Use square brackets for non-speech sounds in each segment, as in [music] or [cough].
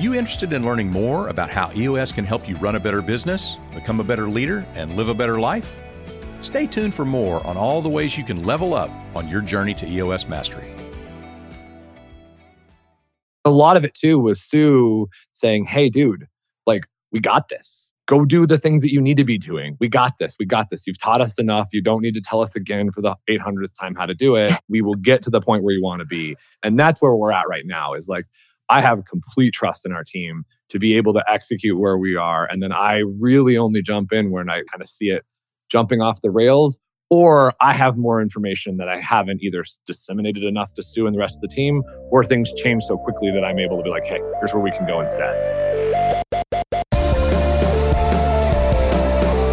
you interested in learning more about how EOS can help you run a better business, become a better leader, and live a better life? Stay tuned for more on all the ways you can level up on your journey to EOS mastery. A lot of it too was Sue saying, Hey, dude, like, we got this. Go do the things that you need to be doing. We got this. We got this. You've taught us enough. You don't need to tell us again for the 800th time how to do it. We will get to the point where you want to be. And that's where we're at right now is like, I have complete trust in our team to be able to execute where we are. And then I really only jump in when I kind of see it jumping off the rails or I have more information that I haven't either disseminated enough to Sue and the rest of the team, or things change so quickly that I'm able to be like, hey, here's where we can go instead.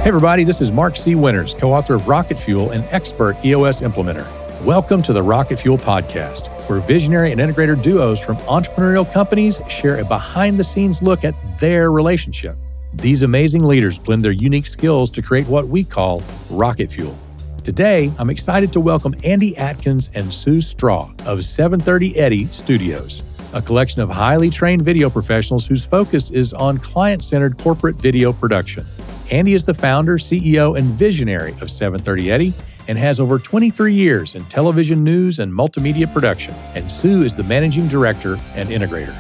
Hey, everybody, this is Mark C. Winters, co author of Rocket Fuel and expert EOS implementer. Welcome to the Rocket Fuel Podcast, where visionary and integrator duos from entrepreneurial companies share a behind the scenes look at their relationship. These amazing leaders blend their unique skills to create what we call Rocket Fuel. Today, I'm excited to welcome Andy Atkins and Sue Straw of 730 Eddy Studios, a collection of highly trained video professionals whose focus is on client centered corporate video production. Andy is the founder, CEO, and visionary of 730 Eddy and has over 23 years in television news and multimedia production. And Sue is the managing director and integrator.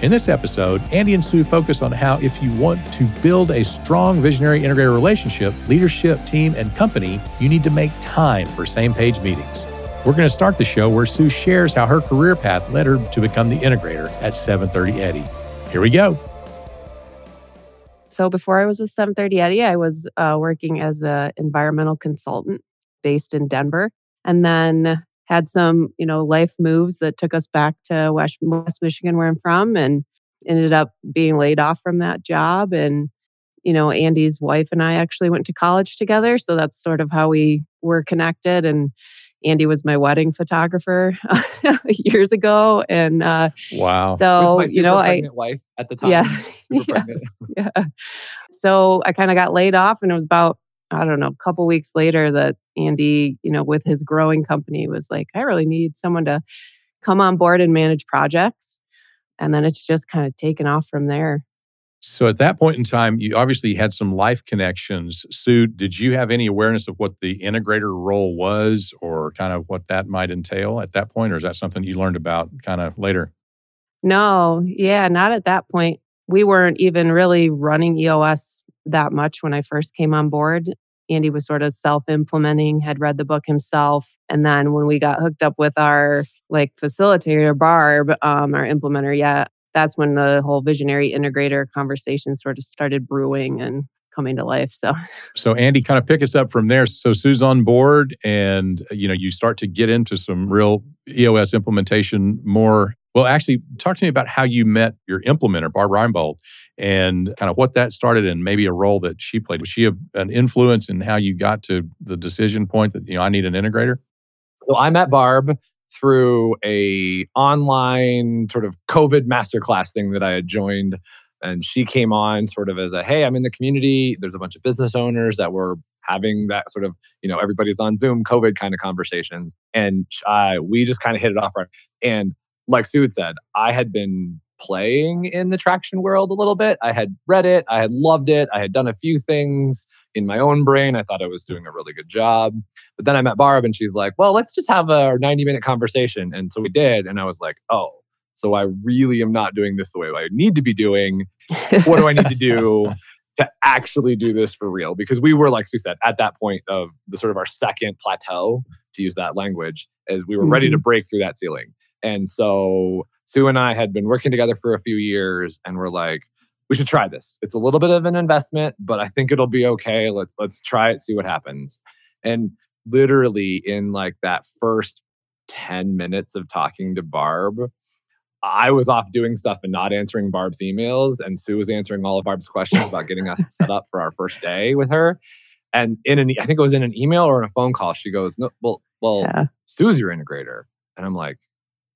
In this episode, Andy and Sue focus on how, if you want to build a strong visionary integrator relationship, leadership, team, and company, you need to make time for same page meetings. We're going to start the show where Sue shares how her career path led her to become the integrator at 730 Eddy. Here we go. So before I was with 730 Eddy, I was uh, working as an environmental consultant based in Denver, and then had some, you know, life moves that took us back to West, West Michigan, where I'm from, and ended up being laid off from that job. And you know, Andy's wife and I actually went to college together, so that's sort of how we were connected. And Andy was my wedding photographer [laughs] years ago, and uh, wow. So you know, I wife at the time. [laughs] Yeah, yes, [laughs] yeah. So I kind of got laid off, and it was about I don't know, a couple weeks later that Andy, you know, with his growing company, was like, I really need someone to come on board and manage projects, and then it's just kind of taken off from there. So at that point in time, you obviously had some life connections. Sue, did you have any awareness of what the integrator role was or kind of what that might entail at that point? Or is that something you learned about kind of later? No, yeah, not at that point. We weren't even really running EOS that much when I first came on board. Andy was sort of self implementing, had read the book himself. And then when we got hooked up with our like facilitator, Barb, um, our implementer, yeah, that's when the whole visionary integrator conversation sort of started brewing and coming to life. So, so Andy, kind of pick us up from there. So Sue's on board, and you know you start to get into some real EOS implementation more. Well, actually, talk to me about how you met your implementer, Barb Reinbold, and kind of what that started and maybe a role that she played. Was she a, an influence in how you got to the decision point that you know I need an integrator? Well, I met Barb through a online sort of COVID masterclass thing that I had joined. And she came on sort of as a, hey, I'm in the community. There's a bunch of business owners that were having that sort of, you know, everybody's on Zoom, COVID kind of conversations. And uh, we just kind of hit it off right. And like Sue had said, I had been playing in the traction world a little bit. I had read it, I had loved it, I had done a few things in my own brain. I thought I was doing a really good job. But then I met Barb and she's like, well, let's just have a 90 minute conversation. And so we did. And I was like, oh, so I really am not doing this the way I need to be doing. What do I need to do [laughs] to actually do this for real? Because we were, like Sue said, at that point of the sort of our second plateau, to use that language, as we were mm-hmm. ready to mm-hmm. break through that ceiling. And so Sue and I had been working together for a few years and we're like, we should try this. It's a little bit of an investment, but I think it'll be okay. Let's let's try it, see what happens. And literally in like that first 10 minutes of talking to Barb, I was off doing stuff and not answering Barb's emails, and Sue was answering all of Barb's questions about getting us set up for our first day with her. And in an, I think it was in an email or in a phone call, she goes, "No, well, well, yeah. Sue's your integrator," and I'm like,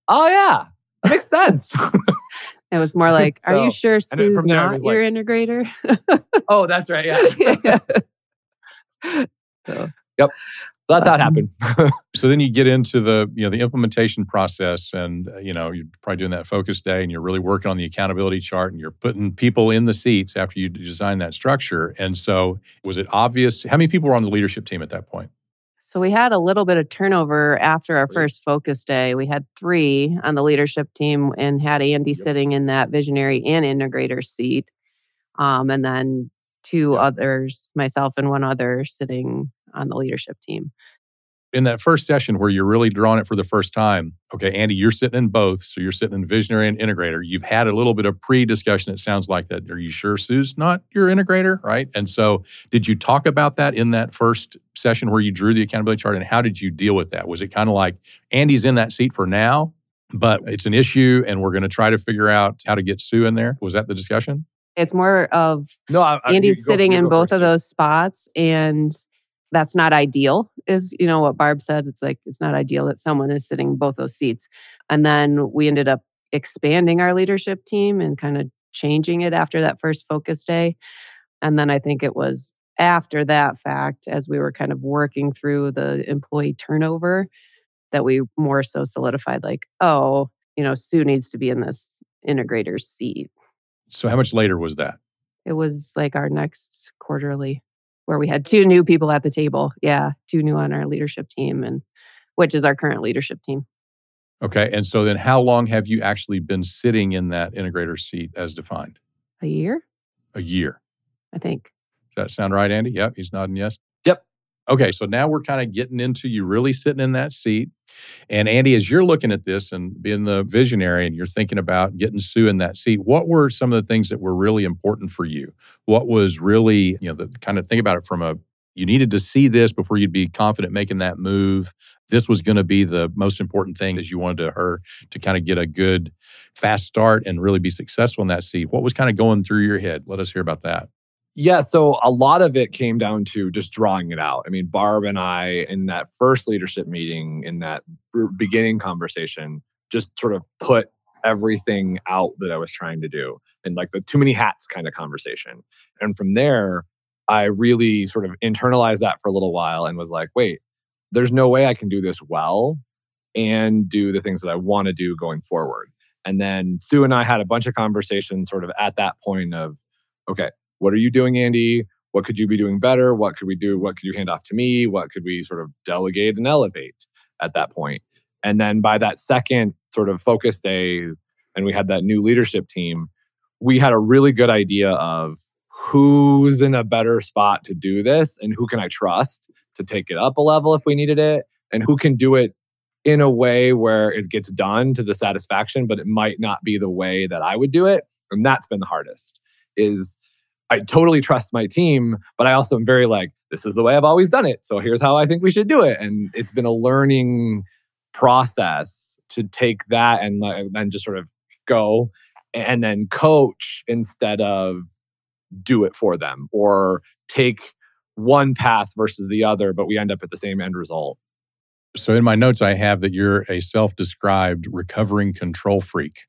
"Oh yeah, makes sense." It was more like, so, "Are you sure Sue's not your integrator?" oh, that's right. Yeah. [laughs] [laughs] so. Yep. So that's how it happened. [laughs] so then you get into the you know the implementation process, and uh, you know you're probably doing that focus day, and you're really working on the accountability chart, and you're putting people in the seats after you design that structure. And so, was it obvious? How many people were on the leadership team at that point? So we had a little bit of turnover after our first focus day. We had three on the leadership team and had Andy yep. sitting in that visionary and integrator seat. Um, and then two yep. others, myself and one other, sitting on the leadership team. In that first session where you're really drawing it for the first time, okay, Andy, you're sitting in both. So you're sitting in visionary and integrator. You've had a little bit of pre discussion, it sounds like that. Are you sure Sue's not your integrator? Right. And so did you talk about that in that first session where you drew the accountability chart? And how did you deal with that? Was it kind of like Andy's in that seat for now, but it's an issue and we're going to try to figure out how to get Sue in there? Was that the discussion? It's more of no, I, I, Andy's sitting in both first, of those spots and that's not ideal is you know what barb said it's like it's not ideal that someone is sitting both those seats. And then we ended up expanding our leadership team and kind of changing it after that first focus day. And then i think it was after that fact as we were kind of working through the employee turnover that we more so solidified like oh you know sue needs to be in this integrator seat. So how much later was that? It was like our next quarterly where we had two new people at the table. Yeah, two new on our leadership team, and which is our current leadership team. Okay. And so then how long have you actually been sitting in that integrator seat as defined? A year. A year. I think. Does that sound right, Andy? Yep. He's nodding yes. Okay, so now we're kind of getting into you really sitting in that seat. And Andy, as you're looking at this and being the visionary and you're thinking about getting Sue in that seat, what were some of the things that were really important for you? What was really, you know, the kind of think about it from a you needed to see this before you'd be confident making that move. This was going to be the most important thing as you wanted to her to kind of get a good fast start and really be successful in that seat. What was kind of going through your head? Let us hear about that. Yeah, so a lot of it came down to just drawing it out. I mean, Barb and I, in that first leadership meeting, in that beginning conversation, just sort of put everything out that I was trying to do and like the too many hats kind of conversation. And from there, I really sort of internalized that for a little while and was like, wait, there's no way I can do this well and do the things that I want to do going forward. And then Sue and I had a bunch of conversations sort of at that point of, okay, what are you doing, Andy? What could you be doing better? What could we do? What could you hand off to me? What could we sort of delegate and elevate at that point? And then by that second sort of focus day, and we had that new leadership team, we had a really good idea of who's in a better spot to do this and who can I trust to take it up a level if we needed it, and who can do it in a way where it gets done to the satisfaction, but it might not be the way that I would do it. And that's been the hardest is I totally trust my team, but I also am very like, this is the way I've always done it. So here's how I think we should do it. And it's been a learning process to take that and then just sort of go and then coach instead of do it for them or take one path versus the other, but we end up at the same end result. So in my notes, I have that you're a self-described recovering control freak.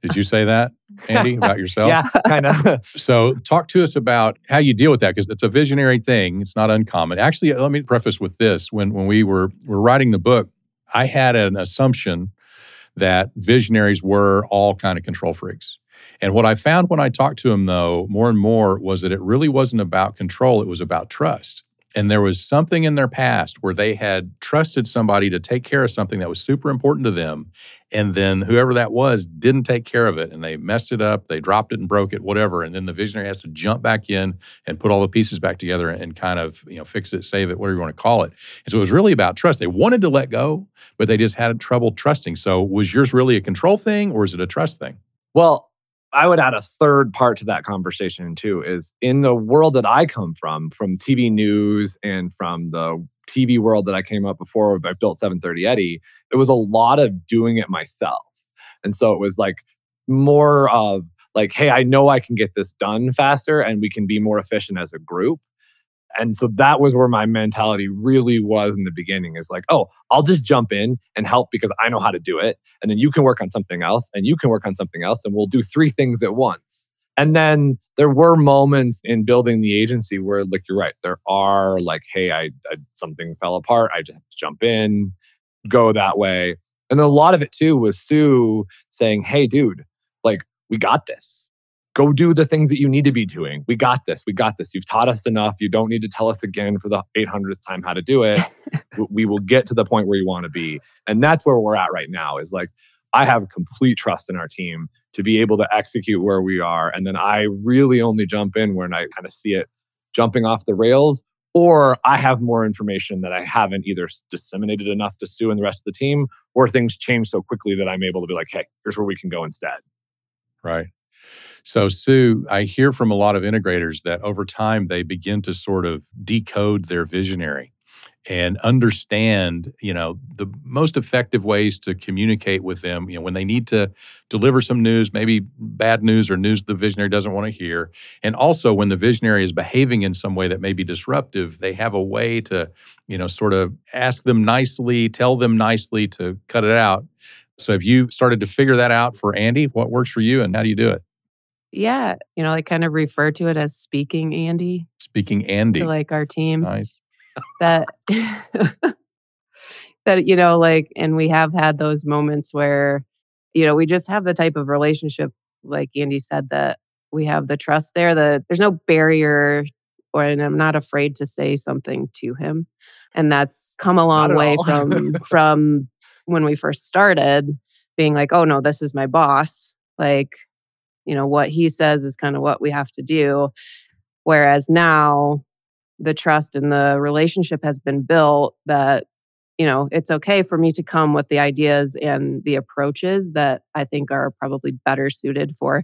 Did you say that, Andy, [laughs] about yourself? yeah, kind of. [laughs] so talk to us about how you deal with that because it's a visionary thing. It's not uncommon. Actually, let me preface with this: when when we were were writing the book, I had an assumption that visionaries were all kind of control freaks. And what I found when I talked to them, though, more and more, was that it really wasn't about control; it was about trust. And there was something in their past where they had trusted somebody to take care of something that was super important to them. And then whoever that was didn't take care of it and they messed it up, they dropped it and broke it, whatever. And then the visionary has to jump back in and put all the pieces back together and kind of, you know, fix it, save it, whatever you want to call it. And so it was really about trust. They wanted to let go, but they just had trouble trusting. So was yours really a control thing or is it a trust thing? Well, I would add a third part to that conversation too is in the world that I come from, from TV news and from the TV world that I came up before I built 730 Eddy, it was a lot of doing it myself. And so it was like more of like, hey, I know I can get this done faster and we can be more efficient as a group. And so that was where my mentality really was in the beginning is like, oh, I'll just jump in and help because I know how to do it. And then you can work on something else and you can work on something else and we'll do three things at once. And then there were moments in building the agency where, like, you're right, there are like, hey, I, I something fell apart. I just have to jump in, go that way. And a lot of it too was Sue saying, hey, dude, like, we got this. Go do the things that you need to be doing. We got this. We got this. You've taught us enough. You don't need to tell us again for the 800th time how to do it. [laughs] we will get to the point where you want to be. And that's where we're at right now is like, I have complete trust in our team to be able to execute where we are. And then I really only jump in when I kind of see it jumping off the rails, or I have more information that I haven't either disseminated enough to Sue and the rest of the team, or things change so quickly that I'm able to be like, hey, here's where we can go instead. Right. So, Sue, I hear from a lot of integrators that over time they begin to sort of decode their visionary and understand, you know, the most effective ways to communicate with them, you know, when they need to deliver some news, maybe bad news or news the visionary doesn't want to hear. And also when the visionary is behaving in some way that may be disruptive, they have a way to, you know, sort of ask them nicely, tell them nicely to cut it out. So have you started to figure that out for Andy? What works for you and how do you do it? Yeah, you know, I kind of refer to it as speaking Andy. Speaking Andy. To like our team. Nice. That [laughs] that you know, like, and we have had those moments where, you know, we just have the type of relationship, like Andy said, that we have the trust there. That there's no barrier, or and I'm not afraid to say something to him, and that's come a long way from [laughs] from when we first started, being like, oh no, this is my boss, like you know what he says is kind of what we have to do. Whereas now the trust and the relationship has been built that you know it's okay for me to come with the ideas and the approaches that i think are probably better suited for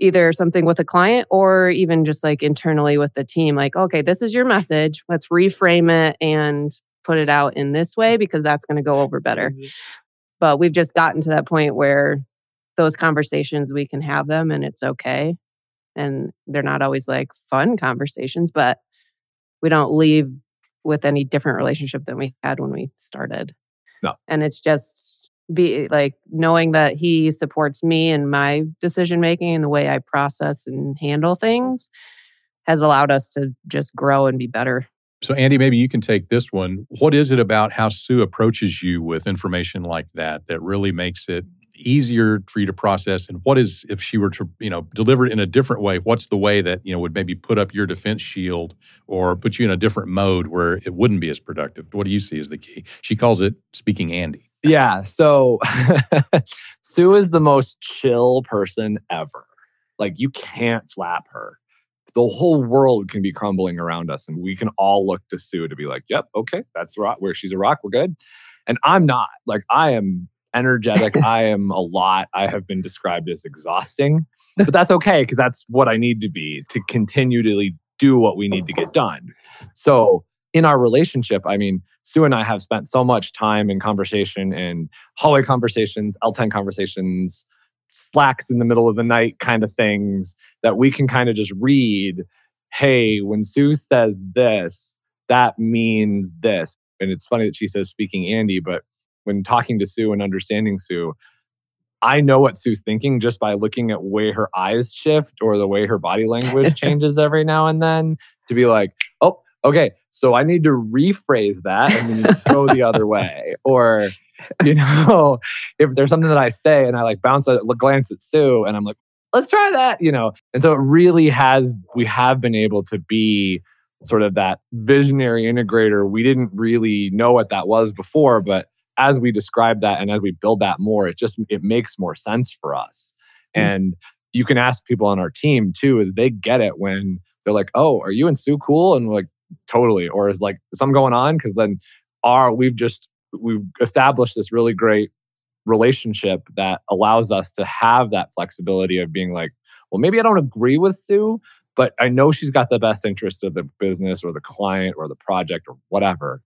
either something with a client or even just like internally with the team like okay this is your message. Let's reframe it and put it out in this way because that's going to go over better. Mm-hmm. but we've just gotten to that point where those conversations we can have them and it's okay and they're not always like fun conversations but we don't leave with any different relationship than we had when we started. No. And it's just be like knowing that he supports me and my decision making and the way i process and handle things has allowed us to just grow and be better. So, Andy, maybe you can take this one. What is it about how Sue approaches you with information like that that really makes it easier for you to process and what is if she were to you know deliver it in a different way what's the way that you know would maybe put up your defense shield or put you in a different mode where it wouldn't be as productive? What do you see as the key? She calls it speaking andy. Yeah so [laughs] sue is the most chill person ever. Like you can't flap her. The whole world can be crumbling around us and we can all look to sue to be like yep okay that's rock where she's a rock we're good. And i'm not. Like i am energetic. [laughs] I am a lot. I have been described as exhausting, but that's okay because that's what I need to be to continually do what we need to get done. So, in our relationship, I mean, Sue and I have spent so much time in conversation and hallway conversations, L10 conversations, slacks in the middle of the night kind of things that we can kind of just read. Hey, when Sue says this, that means this. And it's funny that she says speaking Andy, but when talking to Sue and understanding Sue, I know what Sue's thinking just by looking at way her eyes shift or the way her body language [laughs] changes every now and then to be like, oh, okay, so I need to rephrase that and then go the other way. Or, you [laughs] know, if there's something that I say and I like bounce a glance at Sue and I'm like, let's try that, you know. And so it really has, we have been able to be sort of that visionary integrator. We didn't really know what that was before, but as we describe that and as we build that more, it just it makes more sense for us. Mm-hmm. And you can ask people on our team too, is they get it when they're like, "Oh, are you and Sue cool?" And we're like, "Totally." Or is like something going on? Because then our we've just we've established this really great relationship that allows us to have that flexibility of being like, well, maybe I don't agree with Sue, but I know she's got the best interest of the business or the client or the project or whatever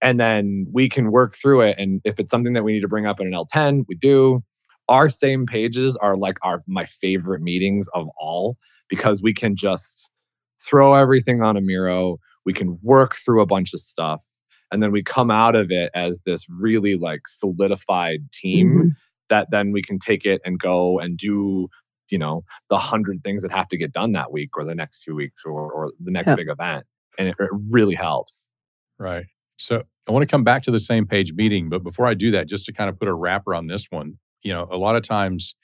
and then we can work through it and if it's something that we need to bring up in an l10 we do our same pages are like our my favorite meetings of all because we can just throw everything on a miro we can work through a bunch of stuff and then we come out of it as this really like solidified team mm-hmm. that then we can take it and go and do you know, the hundred things that have to get done that week or the next two weeks or, or the next Yep. big event. And it, it really helps. Right. So I want to come back to the same page meeting, but before I do that, just to kind of put a wrapper on this one, you know, a lot of times,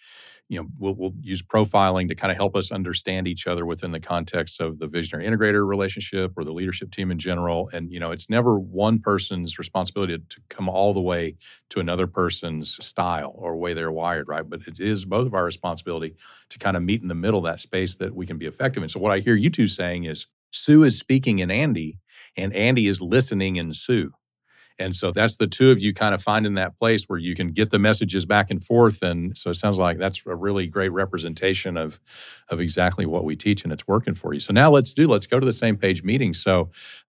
you know, we'll, we'll use profiling to kind of help us understand each other within the context of the visionary integrator relationship or the leadership team in general. And, you know, it's never one person's responsibility to come all the way to another person's style or way they're wired, right? But it is both of our responsibility to kind of meet in the middle, that space that we can be effective And So what I hear you two saying is Sue is speaking in Andy and Andy is listening in Sue. And so that's the two of you kind of finding that place where you can get the messages back and forth. And so it sounds like that's a really great representation of, of exactly what we teach and it's working for you. So now let's do, let's go to the same page meeting. So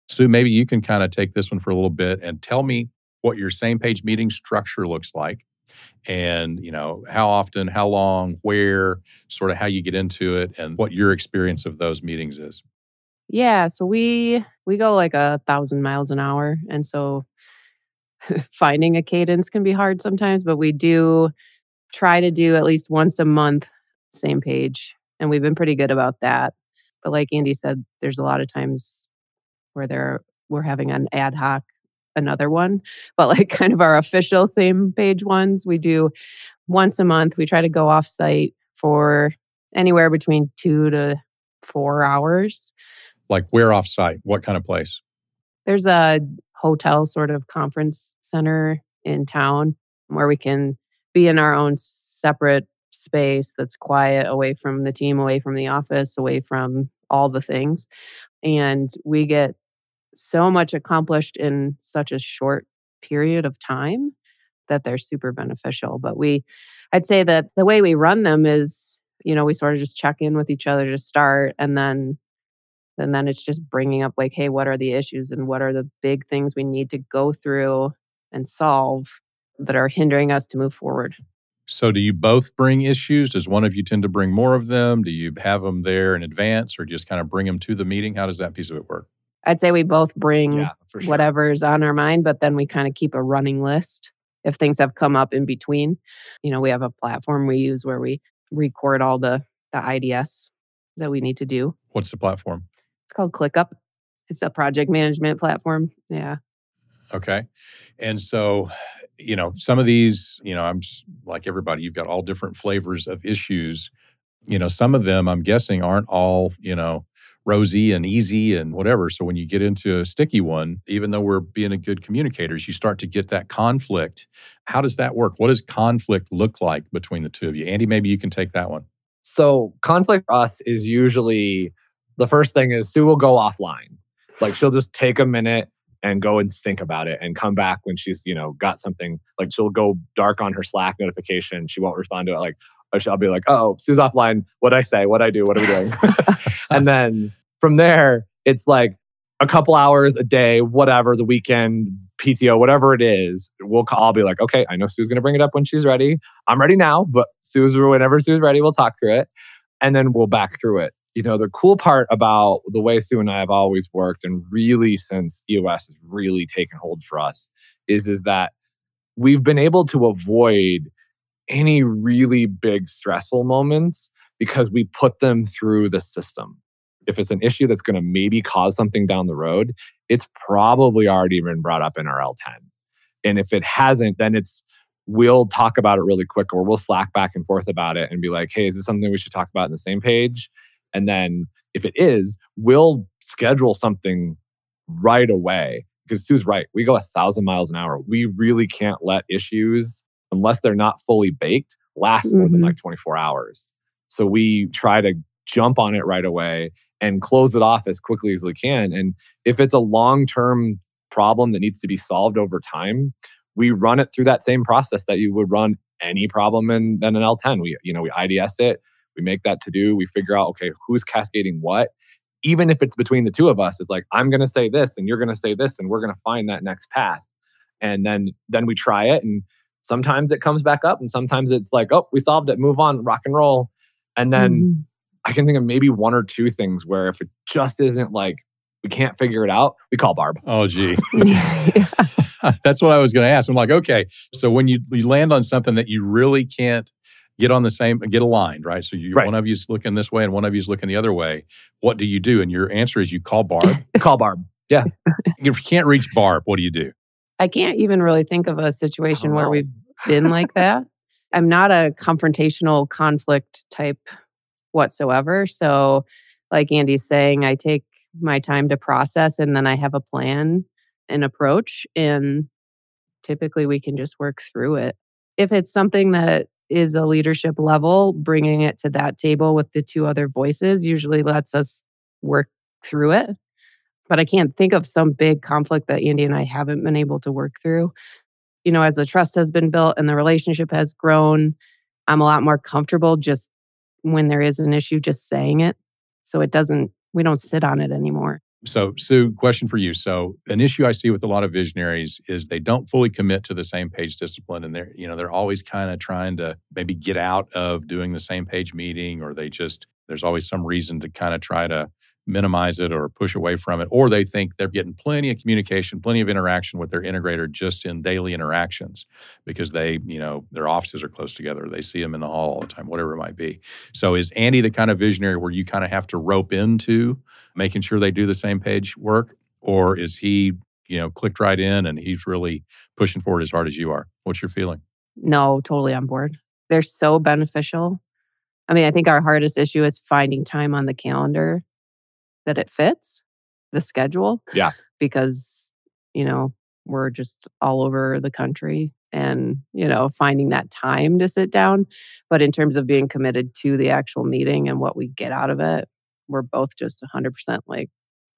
Sue, maybe you can kind of take this one for a little bit and tell me what your same page meeting structure looks like and you know how often how long where sort of how you get into it and what your experience of those meetings is Yeah, so we we go like a thousand miles an hour, and so [laughs] finding a cadence can be hard sometimes. But we do try to do at least once a month, same page, and we've been pretty good about that. But like Andy said, there's a lot of times where there we're having an ad hoc another one, [laughs] but like kind of our official same page ones we do once a month. We try to go off site for anywhere between two to four hours like where off site what kind of place? There's a hotel sort of conference center in town where we can be in our own separate space that's quiet away from the team away from the office away from all the things. And we get so much accomplished in such a short period of time that they're super beneficial. But we i'd say that the way we run them is you know we sort of just check in with each other to start and then and then it's just bringing up like hey what are the issues and what are the big things we need to go through and solve that are hindering us to move forward? So do you both bring issues? Does one of you tend to bring more of them? Do you have them there in advance or just kind of bring them to the meeting? How does that piece of it work? I'd say we both bring Yeah, sure. whatever's on our mind but then we kind of keep a running list if things have come up in between. You know we have a platform we use where we record all the the ids that we need to do. What's the platform it's called ClickUp. It's a project management platform. Yeah. Okay. And so, you know, some of these, you know, I'm s- like everybody, you've got all different flavors of issues. You know, some of them I'm guessing aren't all, you know, rosy and easy and whatever. So when you get into a sticky one, even though we're being a good communicators, you start to get that conflict. How does that work? What does conflict look like between the two of you? Andy, maybe you can take that one. So conflict for us is usually the first thing is Sue will go offline. Like she'll just take a minute and go and think about it and come back when she's, you know, got something. Like she'll go dark on her Slack notification. She won't respond to it. Like or she'll be like, oh, Sue's offline. What I say? What I do? What are we doing? [laughs] [laughs] and then from there, it's like a couple hours a day, whatever, the weekend, PTO, whatever it is, we'll call, I'll be like, okay, I know Sue's gonna bring it up when she's ready. I'm ready now, but Sue's whenever Sue's ready, we'll talk through it. And then we'll back through it. You know, the cool part about the way Sue and I have always worked, and really since EOS has really taken hold for us, is, is that we've been able to avoid any really big stressful moments because we put them through the system. If it's an issue that's going to maybe cause something down the road, it's probably already been brought up in our L10. And if it hasn't, then it's we'll talk about it really quick or we'll slack back and forth about it and be like, hey, is this something we should talk about in the same page? And then if it is, we'll schedule something right away. Because Sue's right. We go a thousand miles an hour. We really can't let issues, unless they're not fully baked, last more than like mm-hmm. 24 hours. So we try to jump on it right away and close it off as quickly as we can. And if it's a long term problem that needs to be solved over time, we run it through that same process that you would run any problem in, in an L10. We, you know, we IDS it, we make that to do, we figure out, okay, who's cascading what. Even if it's between the two of us, it's like, I'm gonna say this and you're gonna say this, and we're gonna find that next path. And then then we try it. And sometimes it comes back up, and sometimes it's like, oh, we solved it, move on, rock and roll. And then Mhm. I can think of maybe one or two things where if it just isn't like we can't figure it out, we call Barb. Oh, gee. [laughs] [laughs] That's what I was going to ask. I'm like, okay, so when you, you land on something that you really can't get on the same, get aligned, right? So you, Right. one of you's looking this way and one of you's looking the other way. What do you do? And your answer is you call Barb. Call Barb. Yeah. [laughs] if you can't reach Barb, what do you do? I can't even really think of a situation don't where know. we've been like [laughs] that. I'm not a confrontational conflict type whatsoever. So, like Andy's saying, I take my time to process and then I have a plan and approach. And typically we can just work through it. If it's something that is a leadership level, bringing it to that table with the two other voices usually lets us work through it. But I can't think of some big conflict that Andy and I haven't been able to work through. You know, as the trust has been built and the relationship has grown, I'm a lot more comfortable just when there is an issue, just saying it. So it doesn't, we don't sit on it anymore. So, Sue, question for you. So, an issue I see with a lot of visionaries is they don't fully commit to the same page discipline, and they're you know they're always kind of trying to maybe get out of doing the same page meeting, or they just there's always some reason to kind of try to minimize it or push away from it, or they think they're getting plenty of communication, plenty of interaction with their integrator just in daily interactions because they you know their offices are close together, they see them in the hall all the time, whatever it might be. So, is Andy the kind of visionary where you kind of have to rope into? making sure they do the same page work or is he you know clicked right in and he's really pushing forward as hard as you are what's your feeling No, totally on board. They're so beneficial. I mean, I think our hardest issue is finding time on the calendar that it fits the schedule. Yeah. Because, you know, we're just all over the country and, you know, finding that time to sit down. But in terms of being committed to the actual meeting and what we get out of it, we're both just 100% like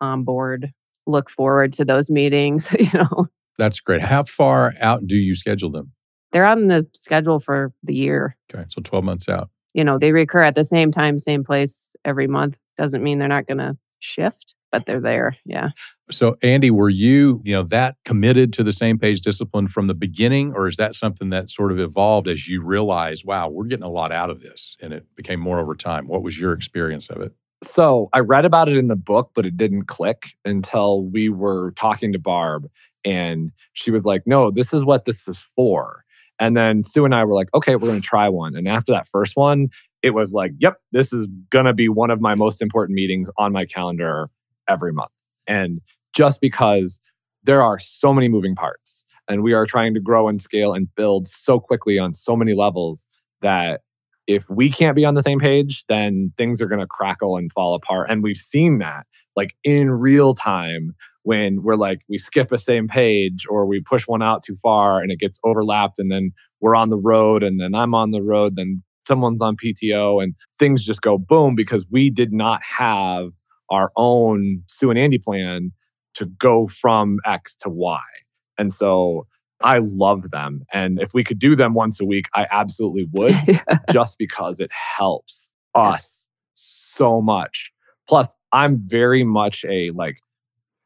on board. Look forward to those meetings, [laughs] you know. that's great how far out do you schedule them They're on the schedule for the year. okay so 12 months out you know, they recur at the same time, same place every month. Doesn't mean they're not going to shift, but they're there. Yeah. so andy were you you know that committed to the same page discipline from the beginning or is that something that sort of evolved as you realized wow we're getting a lot out of this and it became more over time what was your experience of it So I read about it in the book, but it didn't click until we were talking to Barb. And she was like, no, this is what this is for. And then Sue and I were like, okay, we're going to try one. And after that first one, it was like, yep, this is going to be one of my most important meetings on my calendar every month. And just because there are so many moving parts and we are trying to grow and scale and build so quickly on so many levels that if we can't be on the same page, then things are going to crackle and fall apart. And we've seen that like in real time when we're like, we skip a same page or we push one out too far and it gets overlapped. And then we're on the road and then I'm on the road, then someone's on PTO and things just go boom because we did not have our own Sue and Andy plan to go from X to Y. And so I love them. And if we could do them once a week, I absolutely would [laughs] just because it helps us so much. Plus, I'm very much a like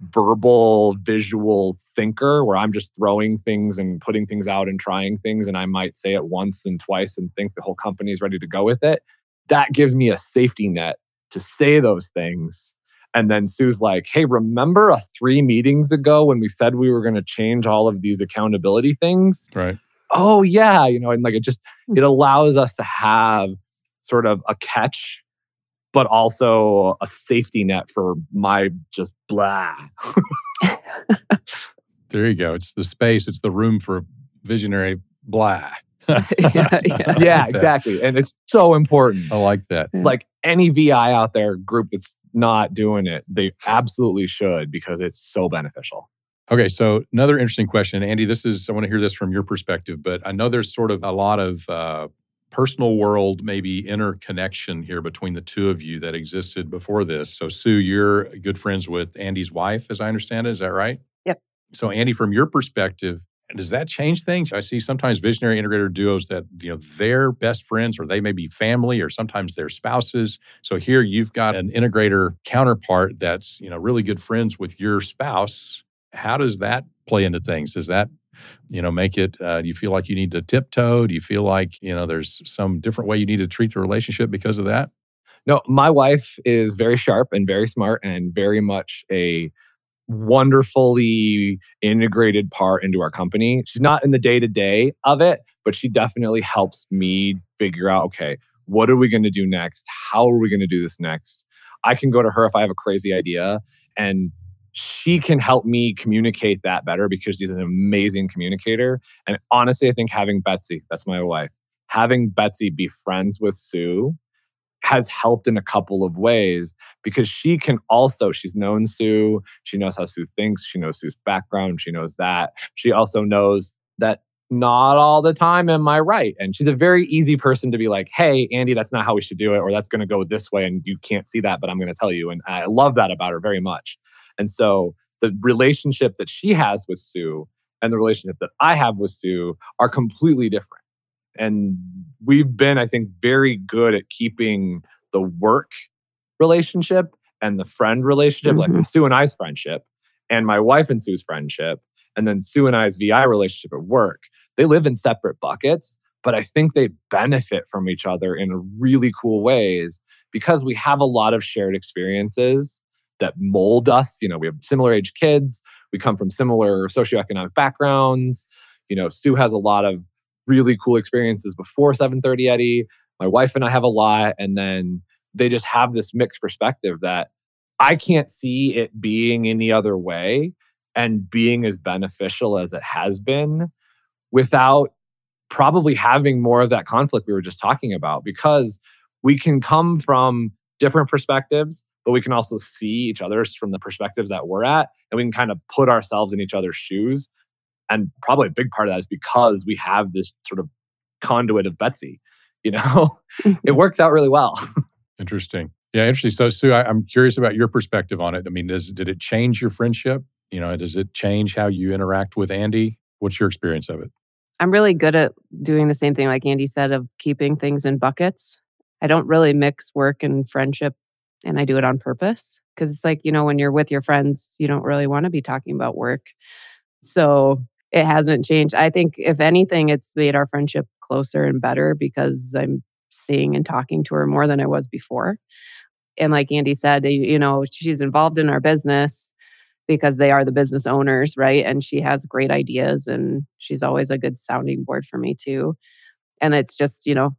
verbal visual thinker where I'm just throwing things and putting things out and trying things and I might say it once and twice and think the whole company is ready to go with it. That gives me a safety net to say those things. And then Sue's like, "Hey, remember a 3 meetings ago when we said we were going to change all of these accountability things?" right oh yeah you know and like it just hmm. it allows us to have sort of a catch but also a safety net for my just blah. [laughs] There you go. It's the space. It's the room for visionary blah. [laughs] Yeah, [laughs] yeah. Yeah like that. exactly. And it's so important. I like that. Like any vi out there group that's not doing it they absolutely should because it's so beneficial. Okay, so another interesting question, Andy. This is I want to hear this from your perspective, but I know there's sort of a lot of uh, personal world, maybe interconnection here between the two of you that existed before this. So, Sue, you're good friends with Andy's wife, as I understand it. Is that right? Yep. So, Andy, from your perspective, does that change things? I see sometimes visionary integrator duos that you know they're best friends, or they may be family, or sometimes they're spouses. So here you've got an integrator counterpart that's you know really good friends with your spouse how does that play into things does that you know make it uh, you feel like you need to tiptoe do you feel like you know there's some different way you need to treat the relationship because of that No, my wife is very sharp and very smart and very much a wonderfully integrated part into our company. She's not in the day to day of it, but she definitely helps me figure out okay, what are we going to do next? How are we going to do this next? I can go to her if I have a crazy idea and she can help me communicate that better because she's an amazing communicator. And honestly, I think having Betsy, that's my wife, having Betsy be friends with Sue has helped in a couple of ways because she can also, she's known Sue. She knows how Sue thinks. She knows Sue's background. She knows that. She also knows that not all the time am I right. And she's a very easy person to be like, hey, Andy, that's not how we should do it, or that's going to go this way. And you can't see that, but I'm going to tell you. And I love that about her very much. And so the relationship that she has with Sue and the relationship that I have with Sue are completely different. And we've been, I think, very good at keeping the work relationship and the friend relationship, mm-hmm. like Sue and I's friendship, and my wife and Sue's friendship, and then Sue and I's VI relationship at work. They live in separate buckets, but I think they benefit from each other in really cool ways because we have a lot of shared experiences that mold us. You know, we have similar age kids, we come from similar socioeconomic backgrounds. You know, Sue has a lot of really cool experiences before 730 Eddy. My wife and I have a lot. And then they just have this mixed perspective that I can't see it being any other way and being as beneficial as it has been without probably having more of that conflict we were just talking about because we can come from different perspectives but we can also see each other's from the perspectives that we're at and we can kind of put ourselves in each other's shoes and probably a big part of that is because we have this sort of conduit of Betsy. You [laughs] know, it mm-hmm. works out really well. Interesting. Yeah, interesting. So, Sue, I, am curious about your perspective on it. I mean, does did it change your friendship? You know, does it change how you interact with Andy? What's your experience of it? I'm really good at doing the same thing, like Andy said, of keeping things in buckets. I don't really mix work and friendship, and I do it on purpose because it's like, you know, when you're with your friends, you don't really want to be talking about work. So it hasn't changed. I think, if anything, it's made our friendship closer and better because I'm seeing and talking to her more than I was before. And like Andy said, you know, she's involved in our business because they are the business owners, right? And she has great ideas and she's always a good sounding board for me too. And it's just, you know,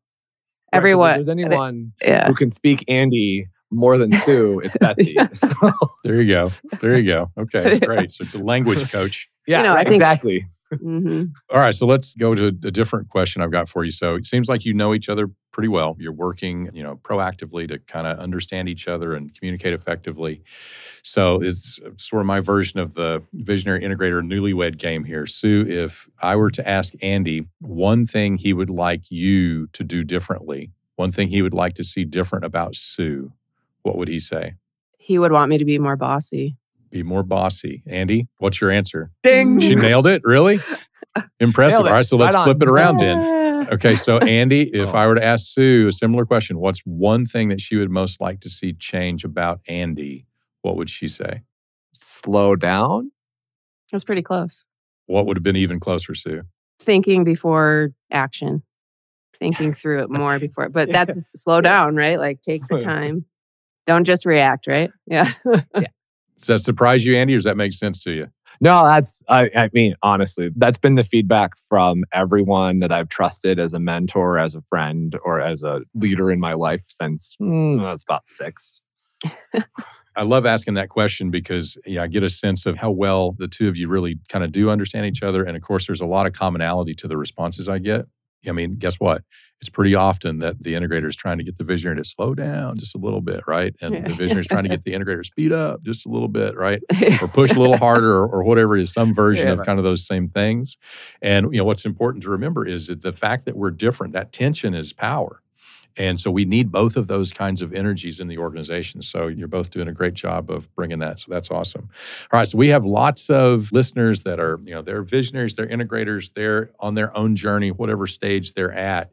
everyone. Right, if there's anyone yeah. who can speak Andy more than Sue, it's [laughs] Betsy. [laughs] so. There you go. There you go. Okay, [laughs] great. So it's a language coach. Yeah, you know, right, think, exactly. Mm-hmm. All right, so let's go to a different question I've got for you. So it seems like you know each other pretty well. You're working, you know, proactively to kind of understand each other and communicate effectively. So it's sort of my version of the visionary integrator newlywed game here. Sue, if I were to ask Andy one thing he would like you to do differently, one thing he would like to see different about Sue, what would he say? He would want me to be more bossy. Be more bossy. Andy, what's your answer? Ding. She nailed it. Really? [laughs] Impressive. All right, so let's right flip it around then. Okay, so [laughs] Andy, if oh. I were to ask Sue a similar question, what's one thing that she would most like to see change about Andy? What would she say? Slow down. It was pretty close. What would have been even closer, Sue? Thinking before action, thinking through it [laughs] more before. But that's slow down, right? Like take the time. Don't just react, right? Yeah. [laughs] yeah. Does that surprise you, Andy, or does that make sense to you? No, that's, I, I, mean, honestly, that's been the feedback from everyone that I've trusted as a mentor, as a friend, or as a leader in my life since mm, I was about six. [laughs] I love asking that question because yeah, I get a sense of how well the two of you really kind of do understand each other. And of course, there's a lot of commonality to the responses I get. I mean, guess what? It's pretty often that the integrator is trying to get the visionary to slow down just a little bit, right? And the visionary is trying to get the integrator to speed up just a little bit, right? [laughs] Or push a little harder or, or whatever it is, some version yeah, of right. kind of those same things. And you know, what's important to remember is that the fact that we're different, that tension is power. And so we need both of those kinds of energies in the organization. So you're both doing a great job of bringing that. So that's awesome. All right. So we have lots of listeners that are, you know, they're visionaries, they're integrators, they're on their own journey, whatever stage they're at.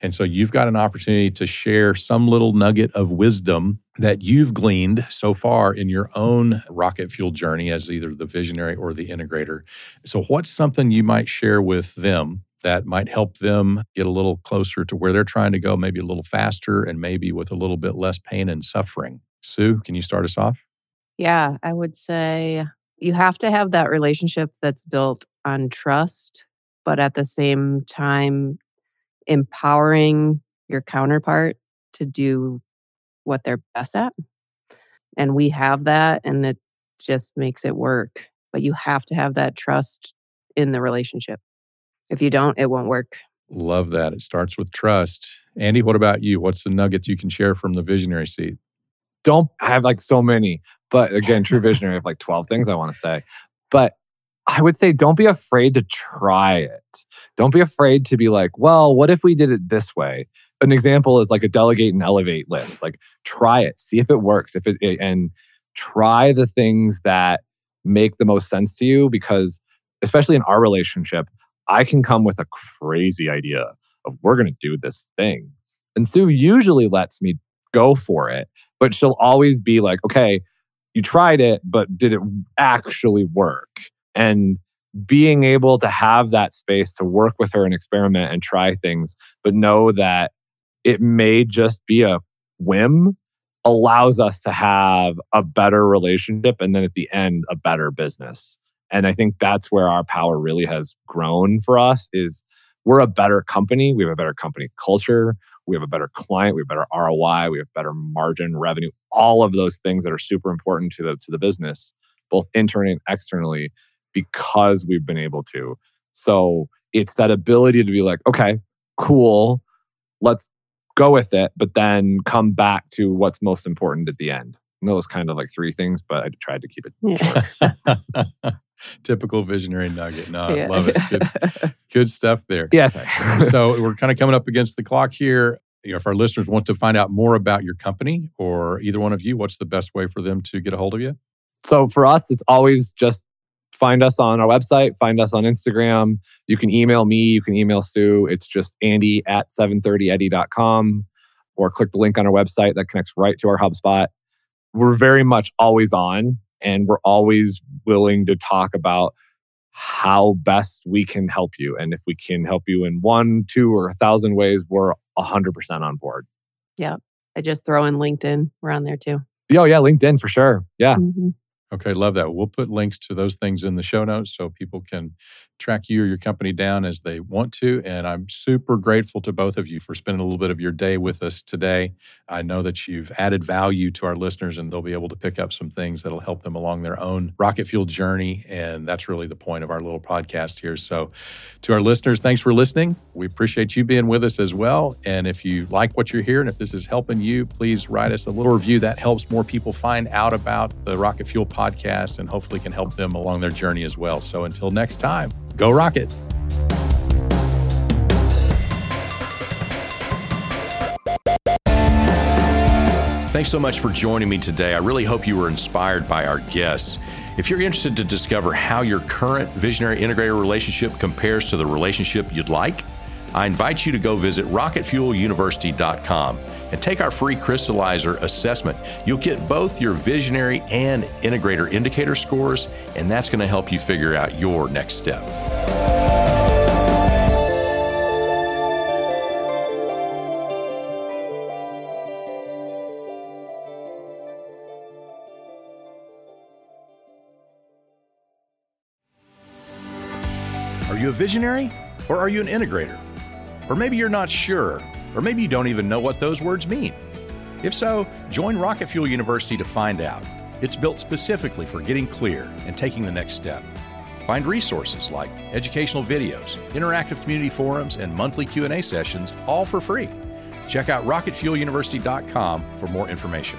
And so you've got an opportunity to share some little nugget of wisdom that you've gleaned so far in your own rocket fuel journey as either the visionary or the integrator. So, what's something you might share with them that might help them get a little closer to where they're trying to go, maybe a little faster and maybe with a little bit less pain and suffering. Sue, can you start us off? Yeah, I would say you have to have that relationship that's built on trust, but at the same time, empowering your counterpart to do what they're best at. And we have that, and it just makes it work. But you have to have that trust in the relationship. If you don't, it won't work. Love that. It starts with trust. Andy, what about you? What's the nuggets you can share from the visionary seat? Don't have like so many, but again, true [laughs] visionary, I have like 12 things I want to say. But I would say don't be afraid to try it. Don't be afraid to be like, well, what if we did it this way? An example is like a delegate and elevate list. Like try it, see if it works. If it and try the things that make the most sense to you because especially in our relationship, I can come with a crazy idea of we're going to do this thing. And Sue usually lets me go for it, but she'll always be like, okay, you tried it, but did it actually work? And being able to have that space to work with her and experiment and try things, but know that it may just be a whim allows us to have a better relationship and then at the end a better business and i think that's where our power really has grown for us is we're a better company. We have a better company culture. We have a better client. We have better roi we have better margin revenue. All of those things that are super important to the to the business both internally and externally because we've been able to. So it's that ability to be like okay cool. Let's go with it, but then come back to what's most important at the end. I know it's kind of like three things, but I tried to keep it yeah. [laughs] [laughs] Typical visionary nugget. No, yeah. I love it. Good, [laughs] good stuff there. Yeah. so we're kind of coming up against the clock here. You know, if our listeners want to find out more about your company or either one of you, what's the best way for them to get a hold of you? So for us, it's always just find us on our website, find us on Instagram. You can email me, you can email Sue. It's just Andy at 730eddy.com or click the link on our website that connects right to our HubSpot. We're very much always on and we're always willing to talk about how best we can help you. And if we can help you in one, two, or a thousand ways, we're 100% on board. Yeah. I just throw in LinkedIn. We're on there too. Oh, yeah. LinkedIn for sure. Yeah. Mm-hmm. Okay, love that. We'll put links to those things in the show notes so people can track you or your company down as they want to. And I'm super grateful to both of you for spending a little bit of your day with us today. I know that you've added value to our listeners and they'll be able to pick up some things that'll help them along their own rocket fuel journey. And that's really the point of our little podcast here. So, to our listeners, thanks for listening. We appreciate you being with us as well. And if you like what you're hearing, if this is helping you, please write us a little review. That helps more people find out about the Rocket Fuel podcast and hopefully can help them along their journey as well. So, until next time, Go Rocket. Thanks so much for joining me today. I really hope you were inspired by our guests. If you're interested to discover how your current visionary integrator relationship compares to the relationship you'd like, I invite you to go visit rocketfueluniversity.com and take our free crystallizer assessment. You'll get both your visionary and integrator indicator scores, and that's going to help you figure out your next step. Are you a visionary or are you an integrator? Or maybe you're not sure, or maybe you don't even know what those words mean. If so, join Rocket Fuel University to find out. It's built specifically for getting clear and taking the next step. Find resources like educational videos, interactive community forums, and monthly Q&A sessions all for free. Check out rocketfueluniversity.com for more information.